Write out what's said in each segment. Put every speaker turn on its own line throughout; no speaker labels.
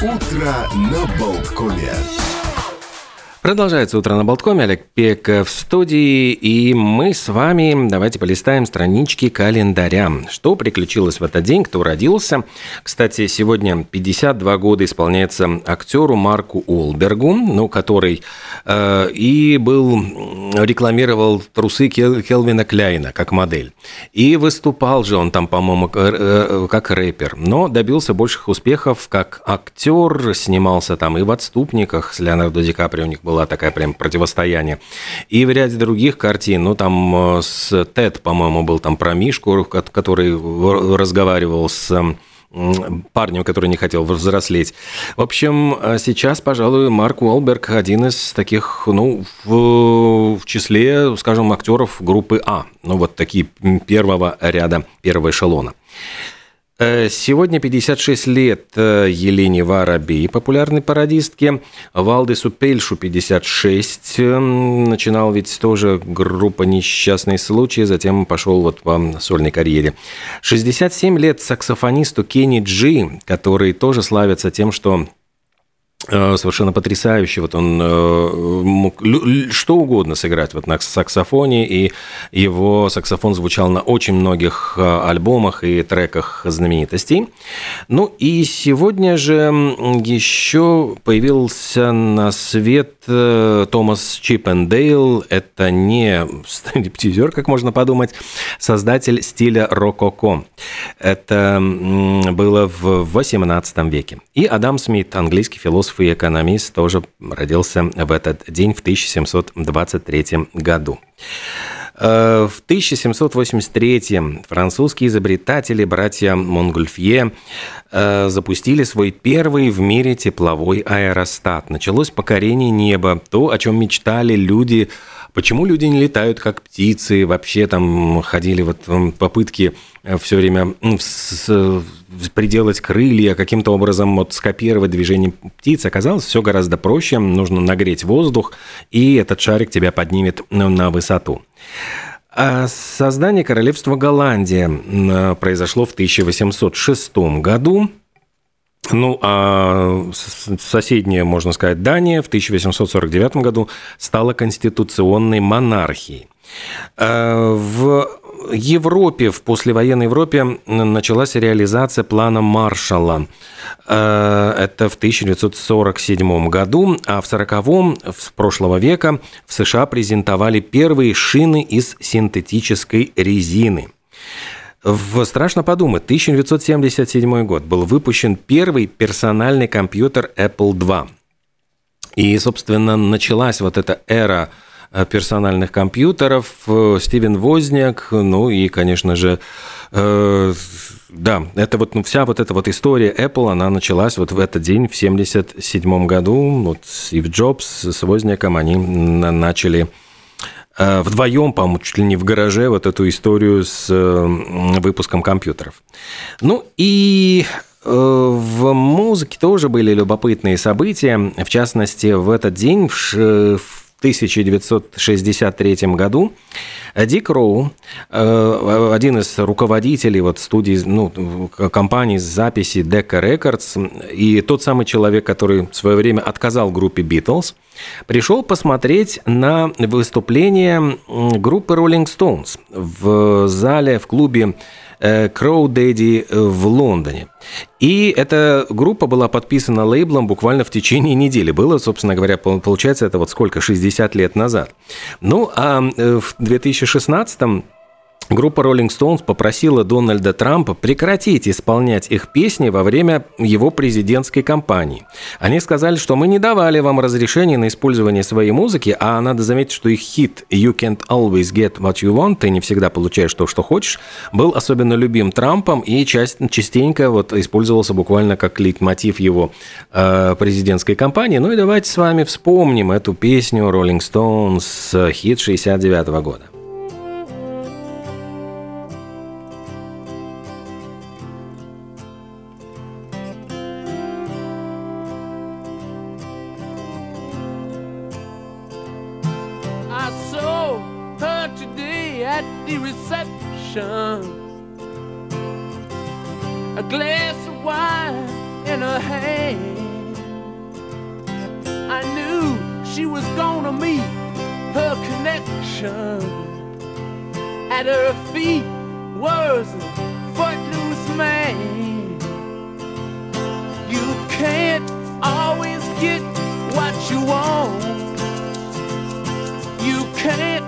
Утро на Болткоме.
Продолжается утро на Болткоме. Олег Пек в студии. И мы с вами давайте полистаем странички календаря. Что приключилось в этот день, кто родился. Кстати, сегодня 52 года исполняется актеру Марку Олбергу, ну, который э, и был, рекламировал трусы Келвина Кляйна как модель. И выступал же он там, по-моему, э, как рэпер. Но добился больших успехов как актер. Снимался там и в «Отступниках» с Леонардо Ди Каприо. У них была такая прям противостояние. И в ряде других картин, ну там э, с Тед, по-моему, был там про Мишку, который разговаривал с парнем, который не хотел взрослеть. В общем, э, сейчас, пожалуй, Марк Уолберг один из таких, ну, в, в числе, скажем, актеров группы А. Ну, вот такие первого ряда, первого эшелона. Э, сегодня 56 лет э, Елене Воробей, популярной пародистке. Валдесу Пельшу 56. Начинал ведь тоже группа «Несчастный случай», затем пошел вот по сольной карьере. 67 лет саксофонисту Кенни Джи, который тоже славится тем, что совершенно потрясающий. Вот он э, мог что угодно сыграть вот на саксофоне, и его саксофон звучал на очень многих э, альбомах и треках знаменитостей. Ну и сегодня же еще появился на свет Томас Чиппендейл. Это не стриптизер, как можно подумать, создатель стиля рококо. Это было в 18 веке. И Адам Смит, английский философ и экономист, тоже родился в этот день в 1723 году. Э, в 1783 французские изобретатели, братья Монгольфье, э, запустили свой первый в мире тепловой аэростат. Началось покорение неба, то, о чем мечтали люди Почему люди не летают как птицы? Вообще там ходили вот попытки все время приделать крылья, каким-то образом вот скопировать движение птиц. Оказалось, все гораздо проще. Нужно нагреть воздух, и этот шарик тебя поднимет на высоту. А создание королевства Голландия произошло в 1806 году. Ну, а соседняя, можно сказать, Дания в 1849 году стала конституционной монархией. А, в Европе, в послевоенной Европе началась реализация плана Маршалла. А, это в 1947 году, а в 40-м в прошлого века в США презентовали первые шины из синтетической резины – в, страшно подумать, 1977 год был выпущен первый персональный компьютер Apple II. И, собственно, началась вот эта эра э, персональных компьютеров, э, Стивен Возняк, ну и, конечно же, э, да, это вот ну, вся вот эта вот история Apple, она началась вот в этот день, в 1977 году. Вот Стив Джобс с Возняком, они начали Э, вдвоем, по-моему, чуть ли не в гараже вот эту историю с э, выпуском компьютеров. Ну и э, в музыке тоже были любопытные события. В частности, в этот день, в 1963 году. Дик Роу, один из руководителей вот студии, ну, компании записи Decca Records, и тот самый человек, который в свое время отказал группе Beatles, пришел посмотреть на выступление группы Rolling Stones в зале, в клубе Crow Daddy в Лондоне. И эта группа была подписана лейблом буквально в течение недели. Было, собственно говоря, получается, это вот сколько, 60 лет назад. Ну, а э, в 2016 Группа Rolling Stones попросила Дональда Трампа прекратить исполнять их песни во время его президентской кампании. Они сказали, что мы не давали вам разрешения на использование своей музыки, а надо заметить, что их хит «You can't always get what you want» – «Ты не всегда получаешь то, что хочешь» был особенно любим Трампом и частенько вот использовался буквально как лейтмотив его э, президентской кампании. Ну и давайте с вами вспомним эту песню Rolling Stones, хит 69 года.
at the reception. A glass of wine in her hand. I knew she was gonna meet her connection. At her feet was a footloose man. You can't always get what you want. You can't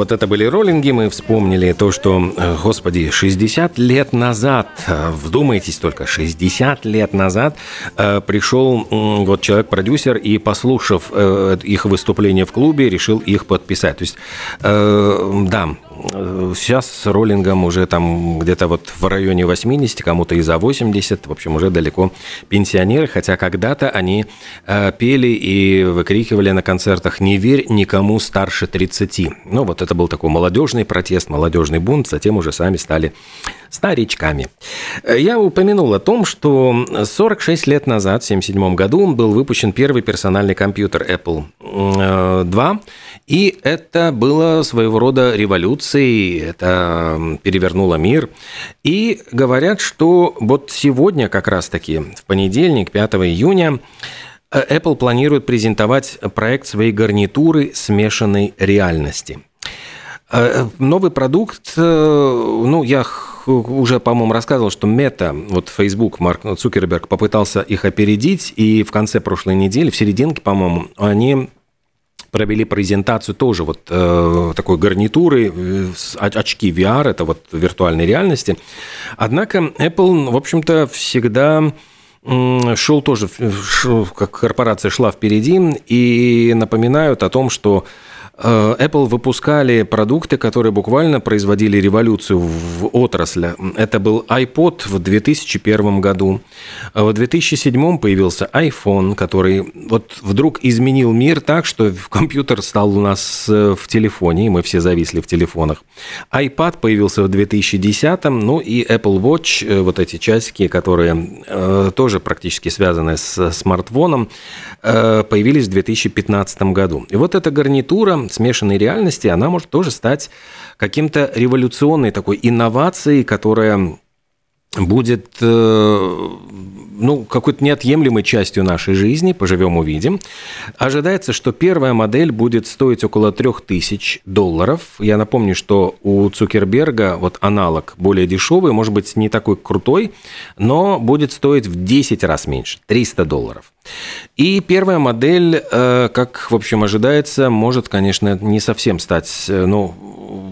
вот это были роллинги, мы вспомнили то, что, э, господи, 60 лет назад, э, вдумайтесь только, 60 лет назад э, пришел вот человек-продюсер и, послушав их выступление в клубе, решил их подписать. То есть, да, сейчас с роллингом уже там где-то вот в районе 80, кому-то и за 80, в общем, уже далеко пенсионеры, хотя когда-то они э, пели и выкрикивали на концертах «Не верь никому старше 30». Ну, вот это был такой молодежный протест, молодежный бунт, затем уже сами стали старичками. Э, Я упомянул о том, что 46 лет назад, в 1977 году, был выпущен первый персональный компьютер Apple II, и это было своего рода революцией, это перевернуло мир. И говорят, что вот сегодня как раз-таки, в понедельник, 5 июня, э, Apple планирует презентовать проект своей гарнитуры смешанной реальности. Э, Новый продукт, э, ну, я уже, по-моему, рассказывал, что Мета, вот Facebook, Марк Цукерберг попытался их опередить, и в конце прошлой недели, в серединке, по-моему, они провели презентацию тоже вот э, такой гарнитуры, э, очки VR, это вот виртуальной реальности. Однако Apple, в общем-то, всегда шел тоже, в- шел, как корпорация шла впереди, и напоминают о том, что э, Apple выпускали продукты, которые буквально производили революцию в отрасли. Это был iPod в 2001 году. А В 2007 появился iPhone, который вот вдруг изменил мир так, что компьютер стал у нас э, в телефоне, и мы все зависли в телефонах. iPad появился в 2010, ну и Apple Watch, э, вот эти часики, которые э, тоже практически связаны с смартфоном, э, появились в 2015 году. И вот эта гарнитура смешанной реальности, она может тоже стать каким-то революционной такой инновацией, которая будет э, ну, какой-то неотъемлемой частью нашей жизни, поживем увидим. Ожидается, что первая модель будет стоить около 3000 долларов. Я напомню, что у Цукерберга вот аналог более дешевый, может быть, не такой крутой, но будет стоить в 10 раз меньше, 300 долларов. И первая модель, э, как, в общем, ожидается, может, конечно, не совсем стать, э, ну,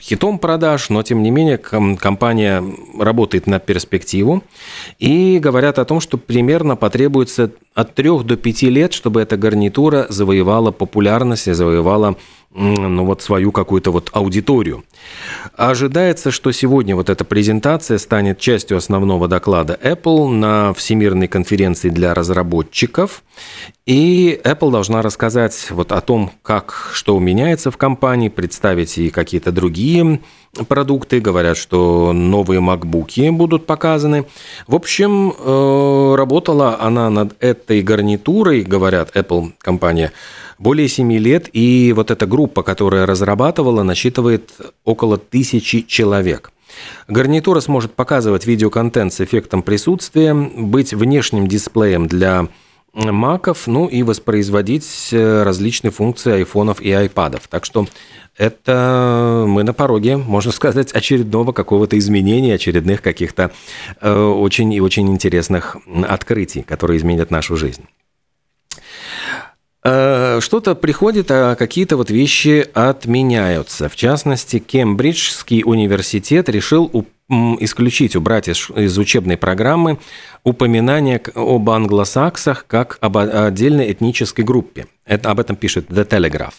хитом продаж, но, тем не менее, ком- компания работает на перспективу. И говорят о том, что примерно потребуется от 3 до 5 лет, чтобы эта гарнитура завоевала популярность и завоевала ну, вот свою какую-то вот аудиторию. Ожидается, что сегодня вот эта презентация станет частью основного доклада Apple на Всемирной конференции для разработчиков. И Apple должна рассказать вот о том, как что меняется в компании, представить и какие-то другие продукты. Говорят, что новые MacBook будут показаны. В общем, э, работала она над этой гарнитурой, говорят, Apple компания, более 7 лет, и вот эта группа, которая разрабатывала, насчитывает около тысячи человек. Гарнитура сможет показывать видеоконтент с эффектом присутствия, быть внешним дисплеем для маков, ну и воспроизводить э, различные функции айфонов и айпадов. Так что это мы на пороге, можно сказать, очередного какого-то изменения, очередных каких-то э, очень и очень интересных открытий, которые изменят нашу жизнь. Э, Что-то приходит, а какие-то вот вещи отменяются. В частности, Кембриджский университет решил исключить, убрать из, из учебной программы упоминание об англосаксах как об отдельной этнической группе. Это, об этом пишет The Telegraph.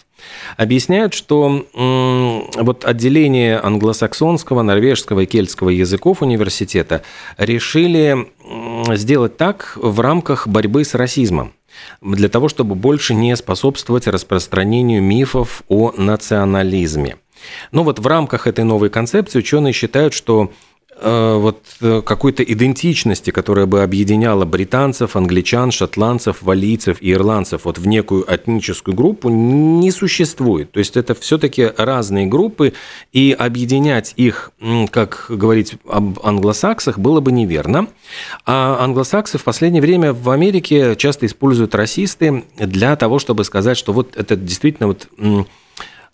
Объясняют, что м, вот отделение англосаксонского, норвежского и кельтского языков университета решили м, сделать так в рамках борьбы с расизмом. для того, чтобы больше не способствовать распространению мифов о национализме. Ну вот в рамках этой новой концепции ученые считают, что Э, вот э, какой-то идентичности, которая бы объединяла британцев, англичан, шотландцев, валийцев и ирландцев вот в некую этническую группу, не существует. То есть это все-таки разные группы, и объединять их, как говорить об англосаксах, было бы неверно. А англосаксы в последнее время в Америке часто используют расисты для того, чтобы сказать, что вот это действительно вот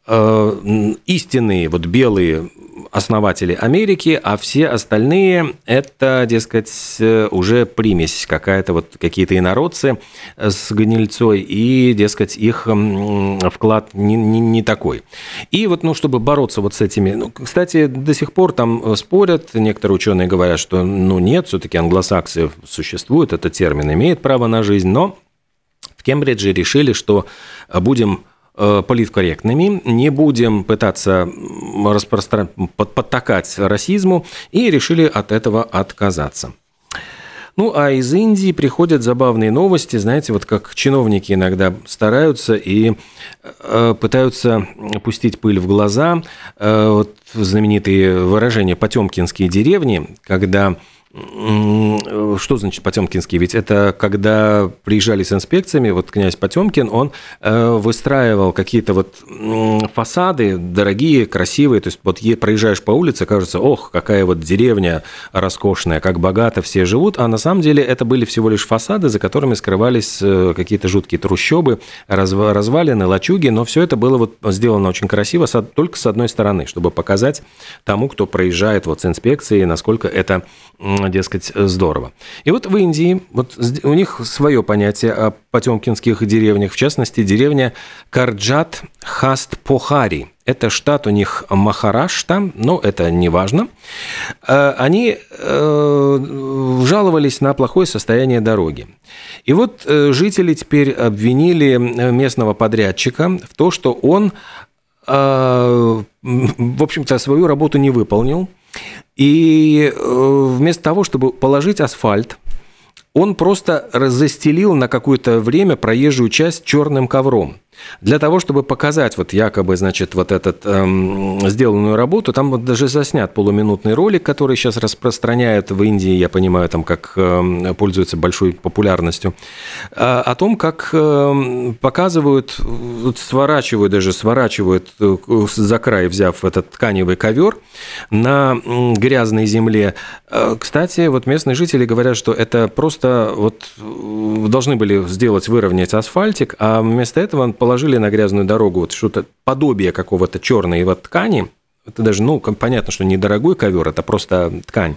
э, истинные вот белые основатели Америки, а все остальные это, дескать, уже примесь какая-то, вот какие-то инородцы с гнильцой, и, дескать, их вклад не, не, не такой. И вот, ну, чтобы бороться вот с этими... Ну, кстати, до сих пор там спорят, некоторые ученые говорят, что, ну, нет, все-таки англосаксы существуют, этот термин имеет право на жизнь, но в Кембридже решили, что будем Э, политкорректными, не будем пытаться распространять, подтакать расизму, и решили от этого отказаться. Ну, а из Индии приходят забавные новости, знаете, вот как чиновники иногда стараются и э, пытаются пустить пыль в глаза. Э, вот знаменитые выражения «потемкинские деревни», когда что значит Потемкинский? Ведь это когда приезжали с инспекциями, вот князь Потемкин, он э, выстраивал какие-то вот фасады дорогие, красивые, то есть вот проезжаешь по улице, кажется, ох, какая вот деревня роскошная, как богато все живут, а на самом деле это были всего лишь фасады, за которыми скрывались э, какие-то жуткие трущобы, развалины, лачуги, но все это было вот сделано очень красиво, только с одной стороны, чтобы показать тому, кто проезжает вот с инспекцией, насколько это дескать, здорово. И вот в Индии, вот у них свое понятие о потемкинских деревнях, в частности, деревня Карджат Хаст Похари. Это штат у них Махарашта, но это не важно. Э, они э, жаловались на плохое состояние дороги. И вот э, жители теперь обвинили местного подрядчика в том, что он, в общем-то, свою работу не выполнил, и э, вместо того, чтобы положить асфальт, он просто застелил на какое-то время проезжую часть черным ковром. Для того, чтобы показать вот якобы, значит, вот этот эм, сделанную работу, там вот даже заснят полуминутный ролик, который сейчас распространяют в Индии, я понимаю, там как э, пользуется большой популярностью, э, о том, как э, показывают, вот сворачивают даже, сворачивают э, за край, взяв этот тканевый ковер на грязной земле. Э, кстати, вот местные жители говорят, что это просто вот э, должны были сделать, выровнять асфальтик, а вместо этого положили на грязную дорогу вот что-то подобие какого-то черной вот ткани, это даже, ну, понятно, что недорогой ковер, это просто ткань.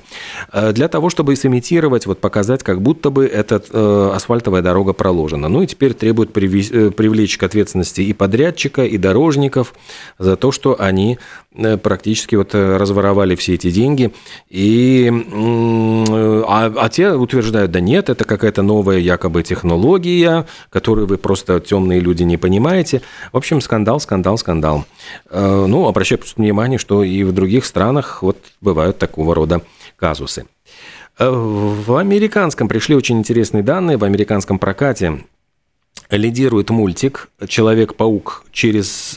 Э, для того, чтобы сымитировать, вот показать, как будто бы эта э, асфальтовая дорога проложена. Ну и теперь требует э, привлечь к ответственности и подрядчика, и дорожников за то, что они практически вот разворовали все эти деньги. И, а, а те утверждают, да нет, это какая-то новая якобы технология, которую вы просто темные люди не понимаете. В общем, скандал, скандал, скандал. Ну, обращаю внимание, что и в других странах вот бывают такого рода казусы. Э, в американском пришли очень интересные данные. В американском прокате лидирует мультик «Человек-паук через...»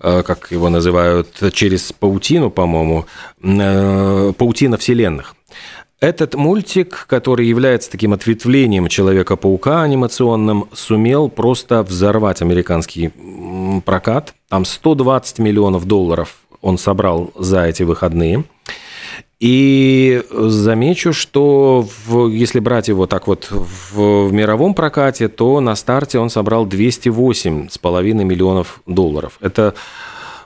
э, э, как его называют, через паутину, по-моему, паутина вселенных. Этот мультик, который является таким ответвлением Человека-паука анимационным, сумел просто взорвать американский прокат. Там 120 миллионов долларов он собрал за эти выходные. И замечу, что в, если брать его так вот в, в мировом прокате, то на старте он собрал 208,5 миллионов долларов. Это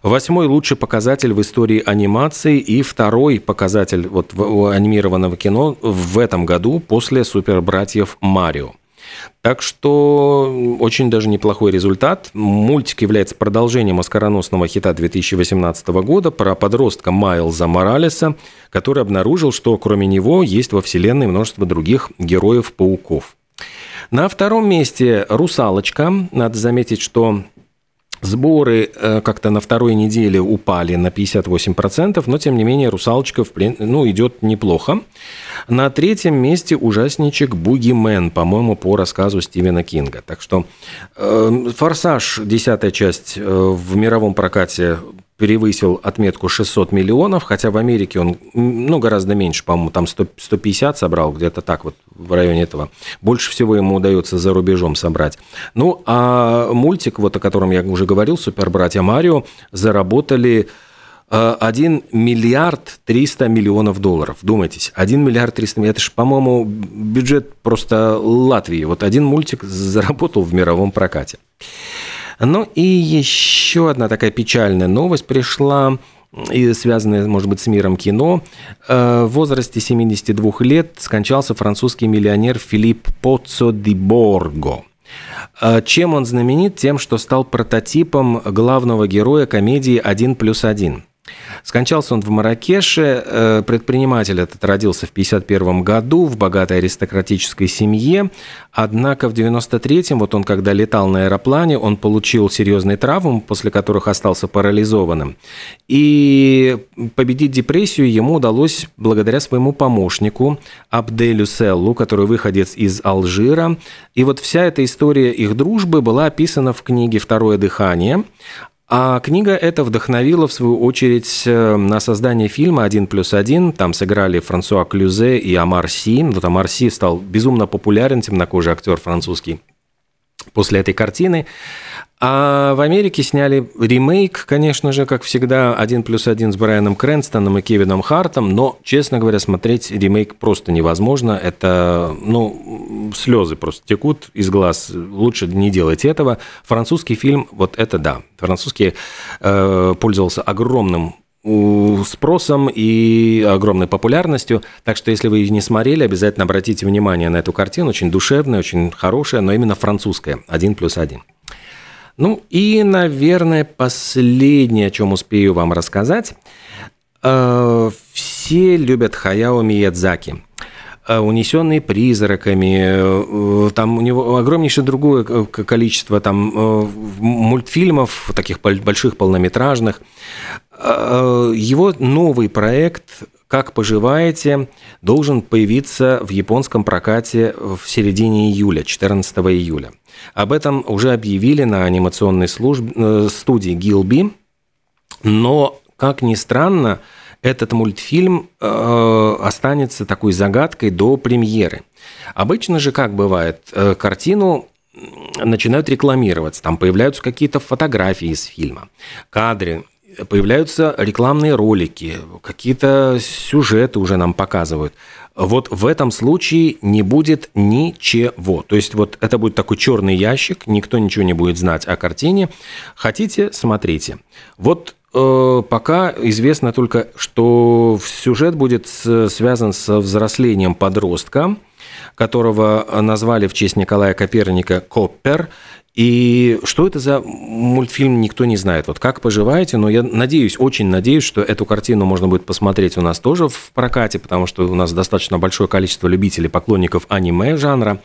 Восьмой лучший показатель в истории анимации и второй показатель вот анимированного кино в этом году после супербратьев Марио. Так что очень даже неплохой результат. Мультик является продолжением оскароносного хита 2018 года про подростка Майлза Моралеса, который обнаружил, что кроме него есть во вселенной множество других героев-пауков. На втором месте «Русалочка». Надо заметить, что Сборы э, как-то на второй неделе упали на 58%, но тем не менее «Русалочка» в плен... ну, идет неплохо. На третьем месте ужасничек «Бугимен», по-моему, по рассказу Стивена Кинга. Так что э, «Форсаж», десятая часть э, в мировом прокате перевысил отметку 600 миллионов, хотя в Америке он ну, гораздо меньше, по-моему, там 100, 150 собрал, где-то так вот в районе этого. Больше всего ему удается за рубежом собрать. Ну, а мультик, вот о котором я уже говорил, «Супербратья Марио», заработали 1 э, миллиард 300 миллионов долларов. Думайтесь, 1 миллиард 300 миллионов. Это же, по-моему, бюджет просто Латвии. Вот один мультик заработал в мировом прокате. Ну и еще одна такая печальная новость пришла и связанная, может быть, с миром кино. Э, в возрасте 72 лет скончался французский миллионер Филипп Поццо ди Борго. Э, чем он знаменит? Тем, что стал прототипом главного героя комедии «Один плюс один». Скончался он в Маракеше. Э, предприниматель этот родился в 1951 году в богатой аристократической семье. Однако в 1993-м, вот он когда летал на аэроплане, он получил серьезные травмы, после которых остался парализованным. И победить депрессию ему удалось благодаря своему помощнику Абделю Селлу, который выходец из Алжира. И вот вся эта история их дружбы была описана в книге «Второе дыхание». А книга эта вдохновила, в свою очередь, э, на создание фильма «Один плюс один». Там сыграли Франсуа Клюзе и Амар Си. Вот Амар Си стал безумно популярен, темнокожий актер французский после этой картины. А в Америке сняли ремейк, конечно же, как всегда, «Один плюс один» с Брайаном Крэнстоном и Кевином Хартом, но, честно говоря, смотреть ремейк просто невозможно. Это, ну, слезы просто текут из глаз. Лучше не делать этого. Французский фильм, вот это да. Французский э, пользовался огромным спросом и огромной популярностью. Так что, если вы не смотрели, обязательно обратите внимание на эту картину. Очень душевная, очень хорошая, но именно французская. Один плюс один. Ну и, наверное, последнее, о чем успею вам рассказать. Э, все любят Хаяо Миядзаки унесенные призраками, э, там у него огромнейшее другое количество там мультфильмов, таких больших полнометражных. Его новый проект «Как поживаете» должен появиться в японском прокате в середине июля, 14 июля. Об этом уже объявили на анимационной службе, э, студии Гилби, но, как ни странно, этот мультфильм э, останется такой загадкой до премьеры. Обычно же, как бывает, э, картину начинают рекламироваться, там появляются какие-то фотографии из фильма, кадры, появляются рекламные ролики, какие-то сюжеты уже нам показывают. Вот в этом случае не будет ничего. То есть вот это будет такой черный ящик, никто ничего не будет знать о картине. Хотите, смотрите. Вот пока известно только, что сюжет будет связан с взрослением подростка, которого назвали в честь Николая Коперника Коппер. И что это за мультфильм, никто не знает. Вот как поживаете, но я надеюсь, очень надеюсь, что эту картину можно будет посмотреть у нас тоже в прокате, потому что у нас достаточно большое количество любителей, поклонников аниме жанра.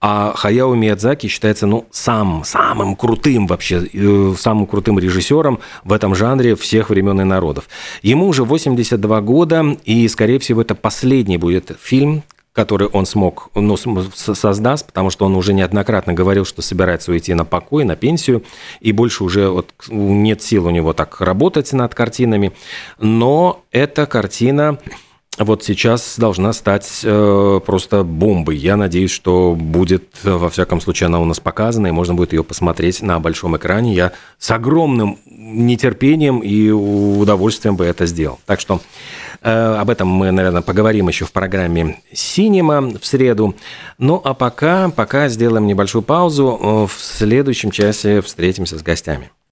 А Хаяо Миядзаки считается, ну, самым, самым крутым вообще, э, самым крутым режиссером в этом жанре всех времен и народов. Ему уже 82 года, и, скорее всего, это последний будет фильм, который он смог, ну, создаст, потому что он уже неоднократно говорил, что собирается уйти на покой, на пенсию, и больше уже вот нет сил у него так работать над картинами. Но эта картина вот сейчас должна стать э, просто бомбой. Я надеюсь, что будет, во всяком случае, она у нас показана, и можно будет ее посмотреть на большом экране. Я с огромным нетерпением и удовольствием бы это сделал. Так что э, об этом мы, наверное, поговорим еще в программе «Синема» в среду. Ну, а пока, пока сделаем небольшую паузу. В следующем часе встретимся с гостями.